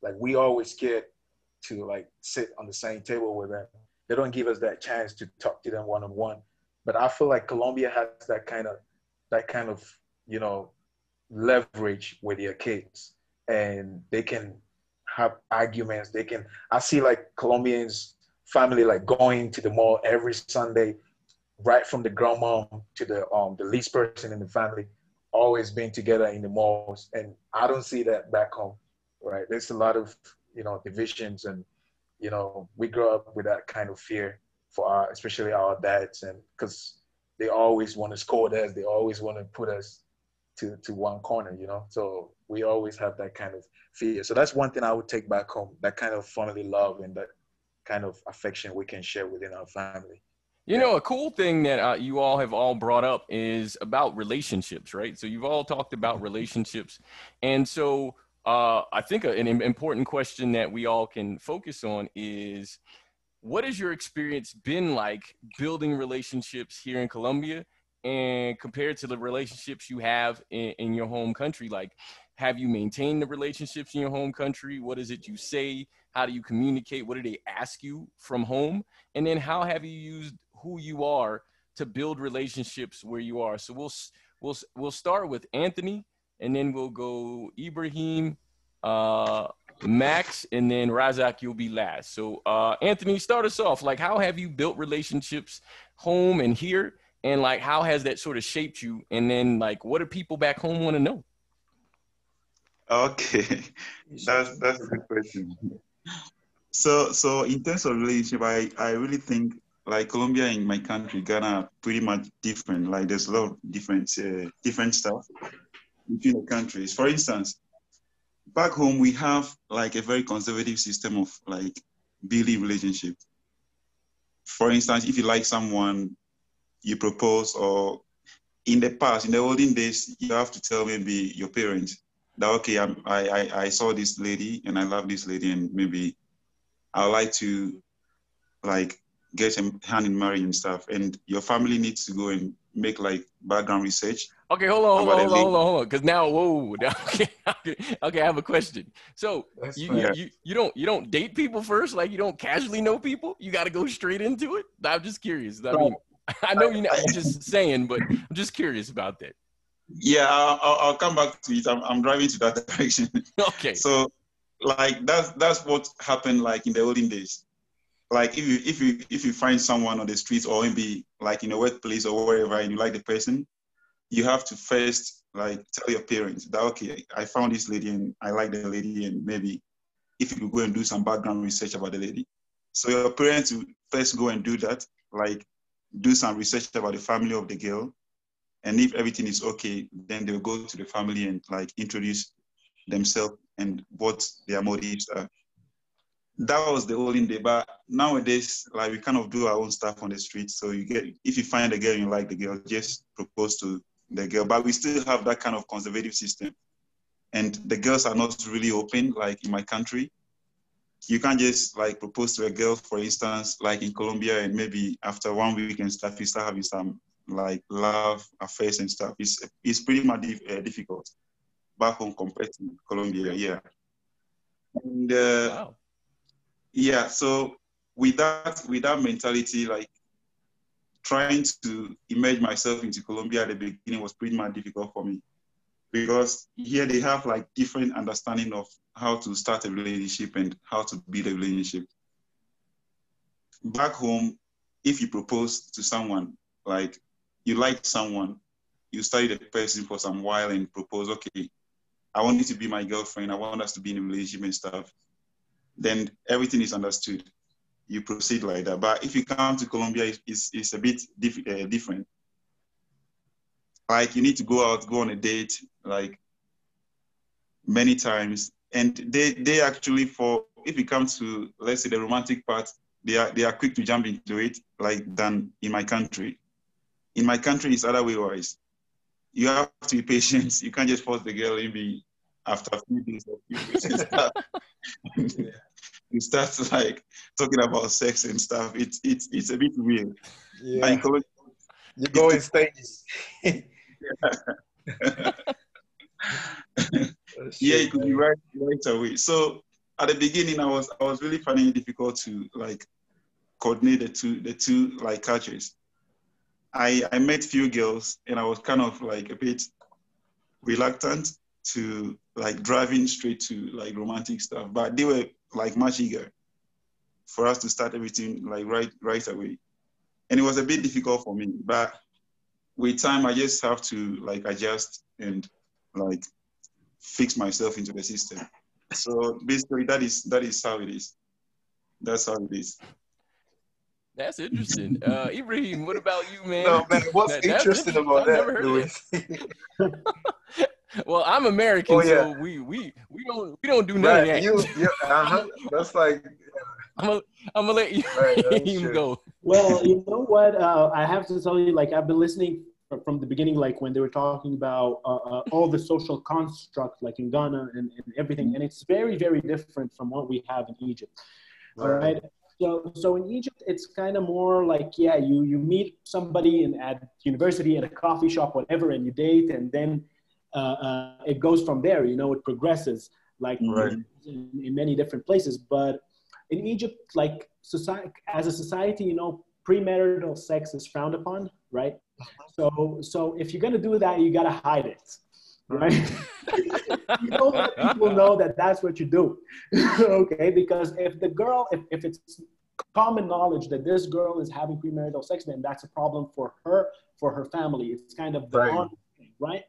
Like we always scared to like sit on the same table with them. They don't give us that chance to talk to them one on one. But I feel like Colombia has that kind of that kind of you know leverage with their kids, and they can have arguments. They can. I see like Colombians family like going to the mall every Sunday right from the grandma to the um the least person in the family, always being together in the malls, and I don't see that back home. Right, there's a lot of you know divisions, and you know we grow up with that kind of fear for our, especially our dads, and because they always want to score us, they always want to put us to to one corner, you know. So we always have that kind of fear. So that's one thing I would take back home, that kind of family love and that kind of affection we can share within our family. You know, a cool thing that uh, you all have all brought up is about relationships, right? So you've all talked about relationships. And so uh, I think an important question that we all can focus on is what has your experience been like building relationships here in Colombia and compared to the relationships you have in, in your home country? Like, have you maintained the relationships in your home country? What is it you say? How do you communicate? What do they ask you from home? And then how have you used who you are to build relationships where you are. So we'll we'll we'll start with Anthony, and then we'll go Ibrahim, uh, Max, and then Razak. You'll be last. So uh, Anthony, start us off. Like, how have you built relationships home and here, and like how has that sort of shaped you? And then like, what do people back home want to know? Okay, *laughs* that's that's a good question. So so in terms of relationship, I I really think like Colombia in my country, Ghana, pretty much different. Like there's a lot of different uh, different stuff between the countries. For instance, back home we have like a very conservative system of like building relationship. For instance, if you like someone, you propose, or in the past, in the olden days, you have to tell maybe your parents that okay, I, I I saw this lady and I love this lady, and maybe I would like to like get a hand in marriage and stuff, and your family needs to go and make like background research. Okay, hold on, hold on, hold on, hold on, hold on, because now, whoa, *laughs* okay, okay, I have a question. So you, you, you, you don't you don't date people first, like you don't casually know people. You got to go straight into it. I'm just curious. I mean, *laughs* I know you're not just saying, but I'm just curious about that. Yeah, I'll, I'll come back to it. I'm, I'm driving to that *laughs* direction. Okay. So, like that's that's what happened like in the olden days. Like if you if you if you find someone on the streets or maybe like in a workplace or wherever and you like the person, you have to first like tell your parents that okay, I found this lady and I like the lady and maybe if you go and do some background research about the lady. So your parents will first go and do that, like do some research about the family of the girl. And if everything is okay, then they'll go to the family and like introduce themselves and what their motives are. That was the olden day, but nowadays, like we kind of do our own stuff on the street. So you get, if you find a girl you like the girl, just propose to the girl. But we still have that kind of conservative system, and the girls are not really open like in my country you can't just like propose to a girl, for instance, like in Colombia, and maybe after one week and stuff, you start having some like love affairs and stuff. It's it's pretty much uh, difficult back home compared to Colombia, yeah. And uh, wow. Yeah, so with that with that mentality, like trying to immerse myself into Colombia at the beginning was pretty much difficult for me. Because here they have like different understanding of how to start a relationship and how to build a relationship. Back home, if you propose to someone, like you like someone, you study the person for some while and propose, okay, I want you to be my girlfriend, I want us to be in a relationship and stuff, then everything is understood. You proceed like that. But if you come to Colombia, it's, it's a bit diff- uh, different like you need to go out, go on a date, like many times. And they they actually for if it comes to let's say the romantic part, they are they are quick to jump into it, like than in my country. In my country, it's other way wise. You have to be *laughs* patient. You can't just force the girl maybe after a few days few weeks *laughs* *laughs* stuff. you start like talking about sex and stuff. It's it's it's a bit weird. Yeah. you go in stages. *laughs* yeah, it could be right right away. So at the beginning, I was I was really finding it difficult to like coordinate the two the two like cultures. I I met few girls and I was kind of like a bit reluctant to like driving straight to like romantic stuff, but they were like much eager for us to start everything like right right away, and it was a bit difficult for me, but with time, I just have to like adjust and like fix myself into the system. So basically, that is that is how it is. That's how it is. That's interesting. Uh, Ibrahim, what about you, man? No, man, what's *laughs* that, interesting about that, Louis? *laughs* well, I'm American, oh, yeah. so we we we don't we don't do none right. of that. You, you, uh-huh. That's like. *laughs* I'm gonna, I'm gonna let you right, *laughs* go. Well, you know what? Uh, I have to tell you, like I've been listening from the beginning, like when they were talking about uh, uh, all the social construct, like in Ghana and, and, everything, and it's very, very different from what we have in Egypt. All right. So, so in Egypt, it's kind of more like, yeah, you you meet somebody in at university, at a coffee shop, whatever, and you date, and then uh, uh it goes from there. You know, it progresses like right. in, in many different places. But in Egypt, like society, as a society, you know, premarital sex is frowned upon, right? So, so if you're gonna do that, you gotta hide it, right? *laughs* you don't let people know that that's what you do, *laughs* okay? Because if the girl, if, if it's common knowledge that this girl is having premarital sex, then that's a problem for her, for her family. It's kind of the right. thing, right?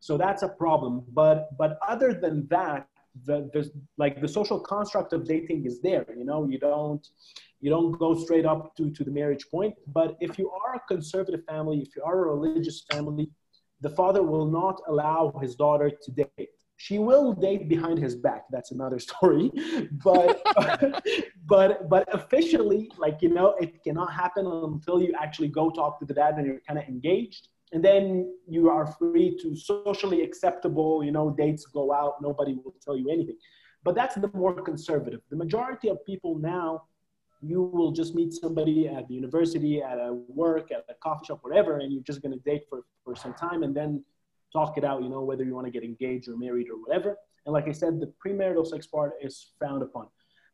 So that's a problem. But but other than that, the, the like the social construct of dating is there. You know, you don't you don't go straight up to, to the marriage point. But if you are a conservative family, if you are a religious family, the father will not allow his daughter to date. She will date behind his back. That's another *laughs* story. But *laughs* but but officially, like you know, it cannot happen until you actually go talk to the dad and you're kind of engaged. And then you are free to socially acceptable, you know, dates go out. Nobody will tell you anything. But that's the more conservative. The majority of people now you will just meet somebody at the university, at a work, at a coffee shop, whatever, and you're just going to date for, for some time and then talk it out, you know, whether you want to get engaged or married or whatever. And like I said, the premarital sex part is frowned upon.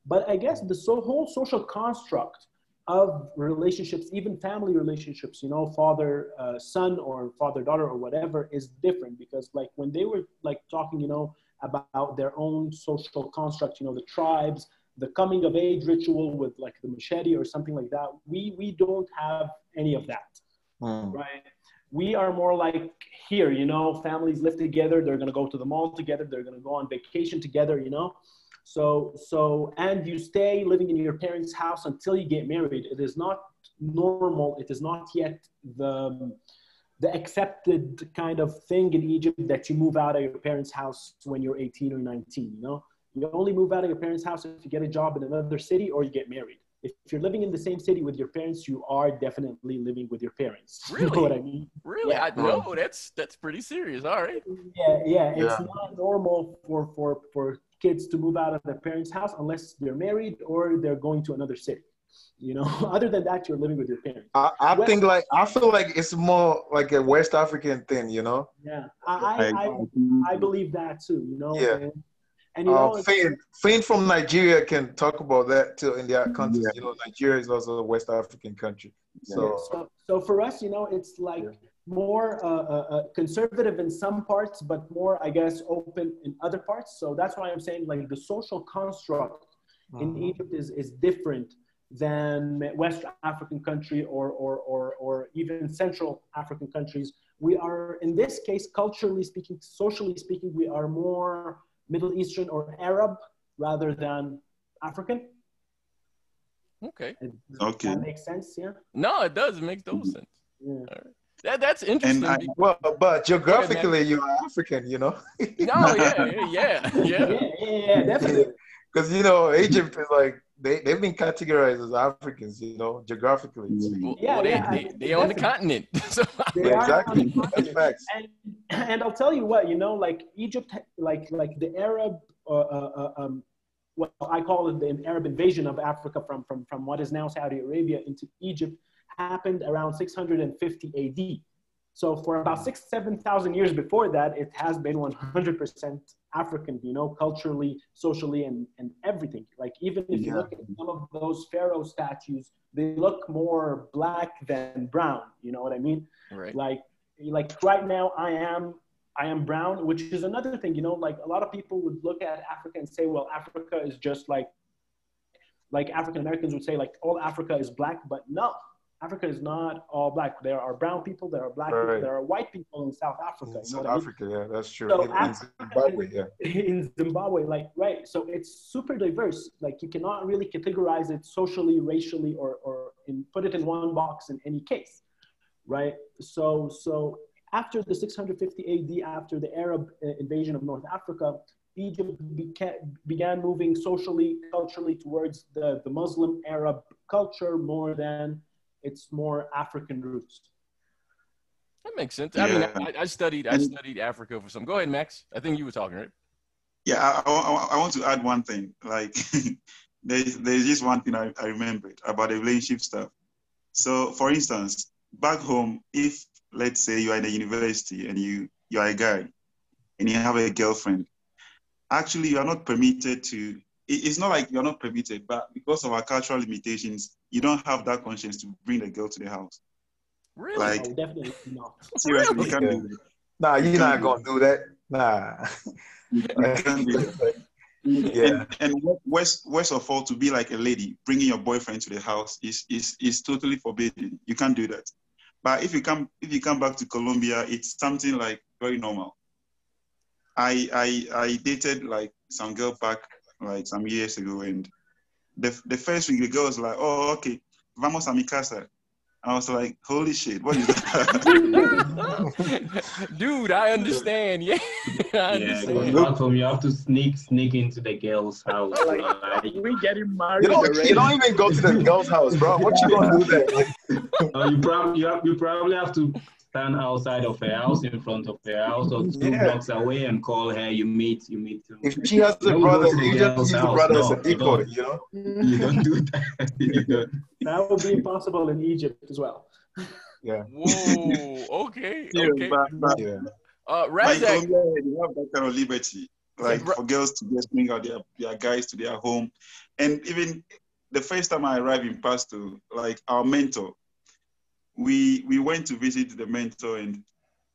But I guess the so, whole social construct of relationships, even family relationships, you know, father uh, son or father daughter or whatever, is different because like when they were like talking, you know, about their own social construct, you know, the tribes, the coming of age ritual with like the machete or something like that. We we don't have any of that, Mm. right? We are more like here, you know, families live together. They're gonna go to the mall together. They're gonna go on vacation together, you know. So so and you stay living in your parents' house until you get married. It is not normal. It is not yet the the accepted kind of thing in Egypt that you move out of your parents' house when you're 18 or 19. You know, you only move out of your parents' house if you get a job in another city or you get married. If you're living in the same city with your parents, you are definitely living with your parents. *laughs* You know Really? what I mean? Really? Yeah. I know that's that's pretty serious. All right. Yeah, yeah. It's Yeah. not normal for, for, for kids to move out of their parents' house unless they're married or they're going to another city. You know, *laughs* other than that, you're living with your parents. I, I Well- think like I feel like it's more like a West African thing, you know. Yeah, I, I, I, I believe that too. You know, Yeah. and, and you know, Uh, it's- Fiyin, Fiyin from Nigeria can talk about that too in their context. You know, Nigeria is also a West African country. So, so, so for us, you know, it's like Yeah. More uh, uh, uh, conservative in some parts, but more, I guess, open in other parts. So that's why I'm saying like the social construct in Mhm. Egypt is, is different than West African country or, or, or, or even Central African countries. We are, in this case, culturally speaking, socially speaking, we are more Middle Eastern or Arab rather than African. Okay. Does Okay. That makes sense, yeah? No, it does. It makes total sense. Yeah. That that's interesting. I- well, but geographically, you are African, you know, no, yeah, yeah, yeah, Yeah, *laughs* yeah. yeah, yeah, definitely. because you know Egypt is like they they've been categorized as Africans, you know, geographically. Well, Yeah, well, they, yeah, they, I- they own the definitely. continent. *laughs* so, They Yeah, are exactly. on the That's continent. facts. and *clears throat* and I'll tell you what, you know, like Egypt, like like the Arab, uh, uh, uh, um, what I call it the Arab invasion of Africa from from from what is now Saudi Arabia into Egypt happened around 650 AD. So for about six seven thousand years before that, it has been 100 percent African, you know, culturally, socially, and and everything. Like even if you look at some of those pharaoh statues, they look more black than brown. You know what I mean? right. like like right now i am i am brown which is another thing you know like a lot of people would look at africa and say well africa is just like like african americans would say like all africa is black but no africa is not all black there are brown people there are black people there are white people in south africa In South I mean? Africa, yeah, that's true. So in, in Africa Zimbabwe, yeah. *laughs* in Zimbabwe, like right. So it's super diverse. Like you cannot really categorize it socially, racially, or or in, put it in one box in any case, right? So so after the 650 AD, after the Arab uh, invasion of North Africa, Egypt beca- began moving socially, culturally towards the, the Muslim Arab culture more than its more African roots. That makes sense. I mean, I, I studied I studied Africa for some. Go ahead, Max. I think you were talking, right? Yeah, I, I, I want to add one thing. Like, *laughs* there's there's just one thing I, I remembered about the relationship stuff. So, for instance, back home, if let's say you are in a university and you you are a guy and you have a girlfriend, actually you are not permitted to. It- It's not like you're not permitted, but because of our cultural limitations, you don't have that conscience to bring the girl to the house. Really? Like- No, definitely not. Seriously, you can't do that. Nah, you're not gonna do that. Nah. You can't do that. *laughs* Yeah. And, and worst, worst of all, to be like a lady, bringing your boyfriend to the house is, is, is totally forbidden. You can't do that. But if you come if you come back to Colombia, it's something like very normal. I I I dated like some girl back like some years ago, and the the first week the girl was like, "Oh, okay, vamos a mi casa." I was like, "Holy shit, what is that?" *laughs* Dude, I understand. Yeah, *laughs* I Yeah, understand. going back home, you have to sneak sneak into the girl's house. Like, Like, we getting married You don't, already. you don't even go to the girl's house, bro. What you gonna do there? *laughs* Like, uh, you probably you, have, you probably have to stand outside of her house, in front of her house, or two Yeah. blocks away, and call her. You meet, you meet. if she has a brother, go to the you just girl's use the house. brother as a you decoy, don't. you know? *laughs* You don't do that. *laughs* you don't. That would be impossible in Egypt as well. Yeah. Whoa. Okay. *laughs* Yeah, Okay. but, but Yeah. Uh, Like Razak. Colombia, you have that kind of liberty, like for girls to just bring out their, their guys to their home, and even the first time I arrived in Pasto, like our mentor, we we went to visit the mentor and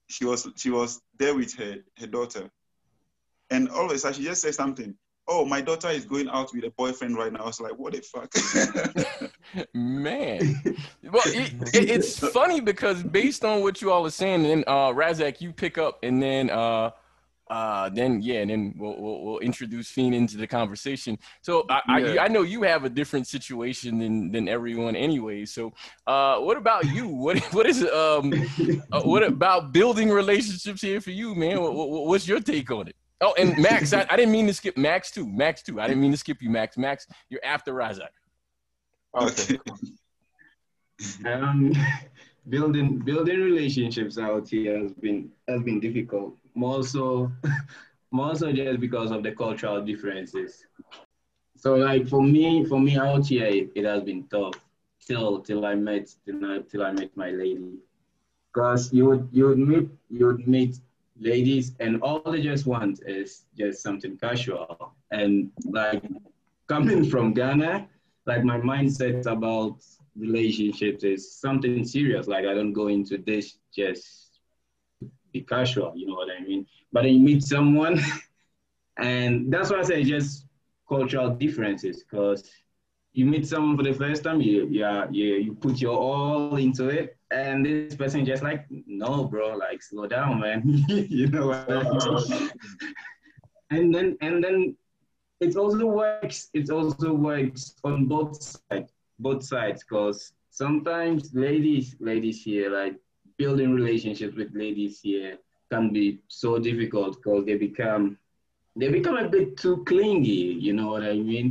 she was she was there with her her daughter, and all of a sudden she just said something. Oh, my daughter is going out with a boyfriend right now. I was like, what the fuck? *laughs* Man, *laughs* well, it, it, it's funny because based on what you all are saying, and then uh, Razak, you pick up, and then uh, uh, then yeah, and then we'll, we'll, we'll introduce Fiyin into the conversation. So I, yeah. I, I know you have a different situation than than everyone anyway. So uh, what about you? What *laughs* what is um uh, what about building relationships here for you, man? What, what, what's your take on it? Oh, and Max, I, I, didn't mean to skip Max too. Max too. I didn't mean to skip you, Max. Max, you're after Razak. Okay. *laughs* um, *laughs* building building relationships out here has been has been difficult more so, *laughs* more so just because of the cultural differences. So like for me, for me out here, it, it has been tough till till I met till till I met my lady, because you would you would meet you would meet ladies and all they just want is just something casual and like coming from Ghana, like my mindset about relationships is something serious. Like I don't go into this just be casual, you know what I mean? But then you meet someone, *laughs* and that's why I say just cultural differences, because you meet someone for the first time, you yeah, you, you put your all into it, and this person just like, no, bro, like slow down, man. *laughs* you know what I mean? *laughs* and then and then it also works. It also works on both sides, both sides, because sometimes ladies, ladies here, like building relationships with ladies here can be so difficult because they become they become a bit too clingy you know what i mean?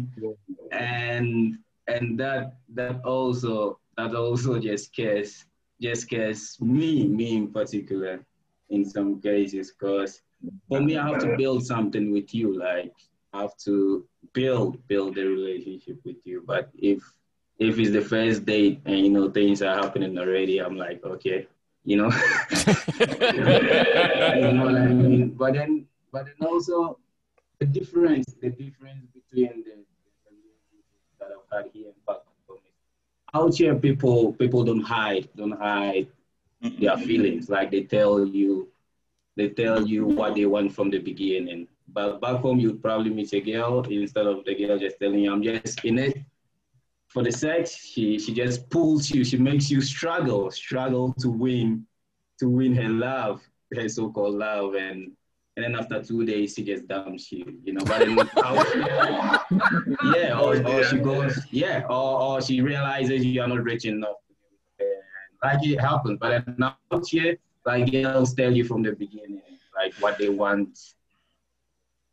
And and that that also that also just scares just scares me me in particular in some cases because for me i have to build something with you like i have to build build a relationship with you. But if if it's the first date and you know things are happening already i'm like okay you know. *laughs* you know what I mean? But then, but then also the difference, the difference between the, the that I've had here and back home out here people people don't hide, don't hide their feelings. Like they tell you, they tell you what they want from the beginning. But back home, you'd probably meet a girl instead of the girl just telling you, "I'm just in it." For the sex, she she just pulls you. She makes you struggle, struggle to win, to win her love, her so-called love, and and then after two days, she just dumps you. You know, but then, *laughs* yeah, or, or she goes, yeah, or, or she realizes you are not rich enough. Like it happens, but out here, like girls tell you from the beginning, like what they want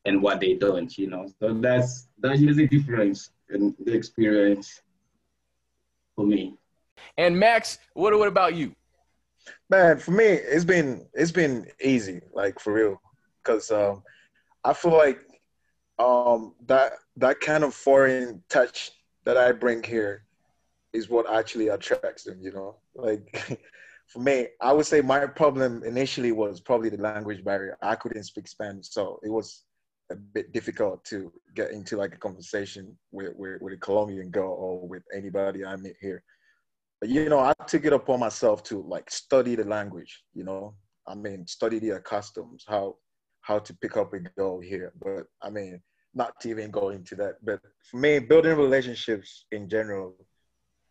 and what they don't. You know, so that's that's just the difference in the experience for me. And Max, what what about you? Man, for me, it's been it's been easy, like for real, because um, I feel like um, that that kind of foreign touch that I bring here is what actually attracts them. You know, like *laughs* for me, I would say my problem initially was probably the language barrier. I couldn't speak Spanish, so it was a bit difficult to get into like a conversation with, with, with a Colombian girl or with anybody I meet here. But you know, I took it upon myself to like study the language, you know. I mean, study their customs, how how to pick up a girl here. But I mean, not to even go into that. But for me, building relationships in general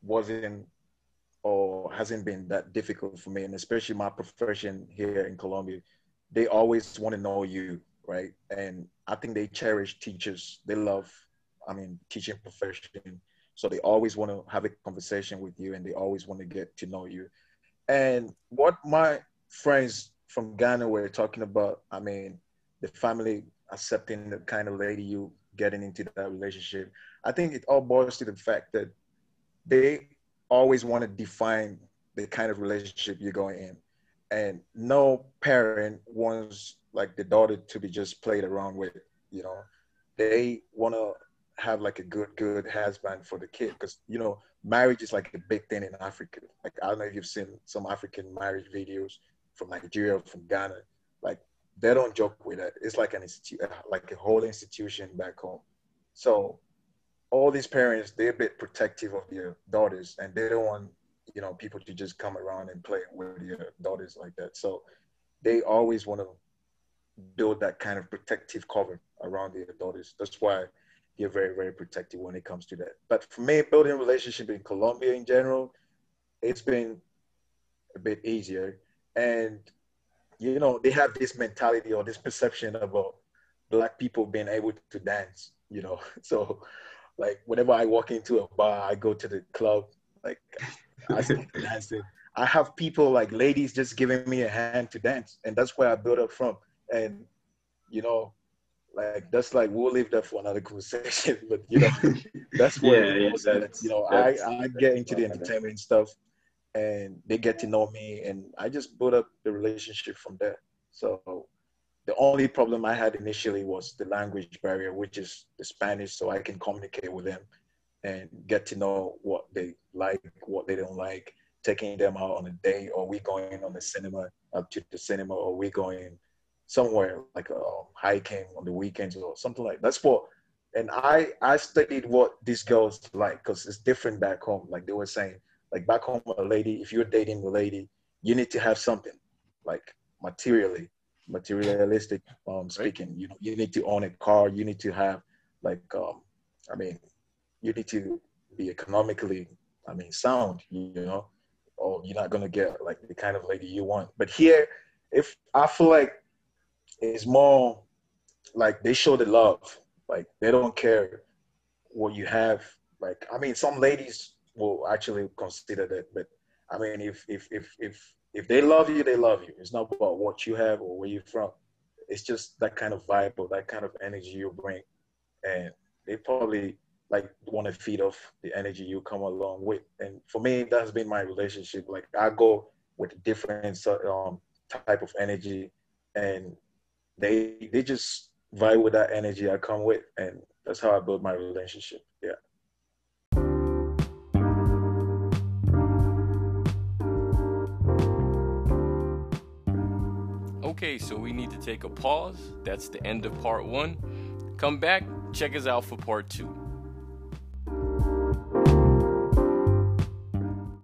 wasn't or hasn't been that difficult for me. And especially my profession here in Colombia, they always want to know you right? And I think they cherish teachers. They love, I mean, teaching profession. So they always want to have a conversation with you and they always want to get to know you. And what my friends from Ghana were talking about, I mean, the family accepting the kind of lady you getting into that relationship. I think it all boils to the fact that they always want to define the kind of relationship you're going in. And no parent wants like the daughter to be just played around with. You know, they want to have like a good, good husband for the kid because you know marriage is like a big thing in Africa. Like I don't know if you've seen some African marriage videos from Nigeria, from Ghana. Like they don't joke with it. It's like an institute, like a whole institution back home. So all these parents they're a bit protective of their daughters and they don't want you know people to just come around and play with their daughters like that so they always want to build that kind of protective cover around their daughters that's why you're very very protective when it comes to that. But for me building a relationship in colombia in general it's been a bit easier. And you know they have this mentality or this perception about black people being able to dance you know? *laughs* So like whenever I walk into a bar, I go to the club, like I start dancing. I have people like ladies just giving me a hand to dance, and that's where I built up from. And you know, like that's like we'll leave that for another *laughs* conversation. But you know, that's where *laughs* yeah, yeah, that's, you know I I get into the entertainment stuff, and they get to know me, and I just build up the relationship from there. So the only problem I had initially was the language barrier, which is the Spanish, so I can communicate with them and get to know what they like, what they don't like, taking them out on a date, or we going on the cinema up to the cinema, or we going somewhere like uh, hiking on the weekends or something like that. that's what. And I I studied what these girls like because it's different back home. Like they were saying, like back home, a lady, if you're dating a lady, you need to have something like materially materialistic um, speaking. You know you need to own a car. You need to have like um, I mean, you need to be economically I mean sound. You know, or you're not gonna get like the kind of lady you want. But here, if I feel like it's more like they show the love. Like they don't care what you have. Like I mean, some ladies will actually consider that, but I mean, if if if if if they love you, they love you. It's not about what you have or where you're from. It's just that kind of vibe or that kind of energy you bring, and they probably like want to feed off the energy you come along with. And for me, that's been my relationship. Like I go with a different um, type of energy, and they they just vibe with that energy I come with, and that's how I build my relationship. Yeah. Okay, so we need to take a pause. That's the end of part one. Come back, check us out for part two.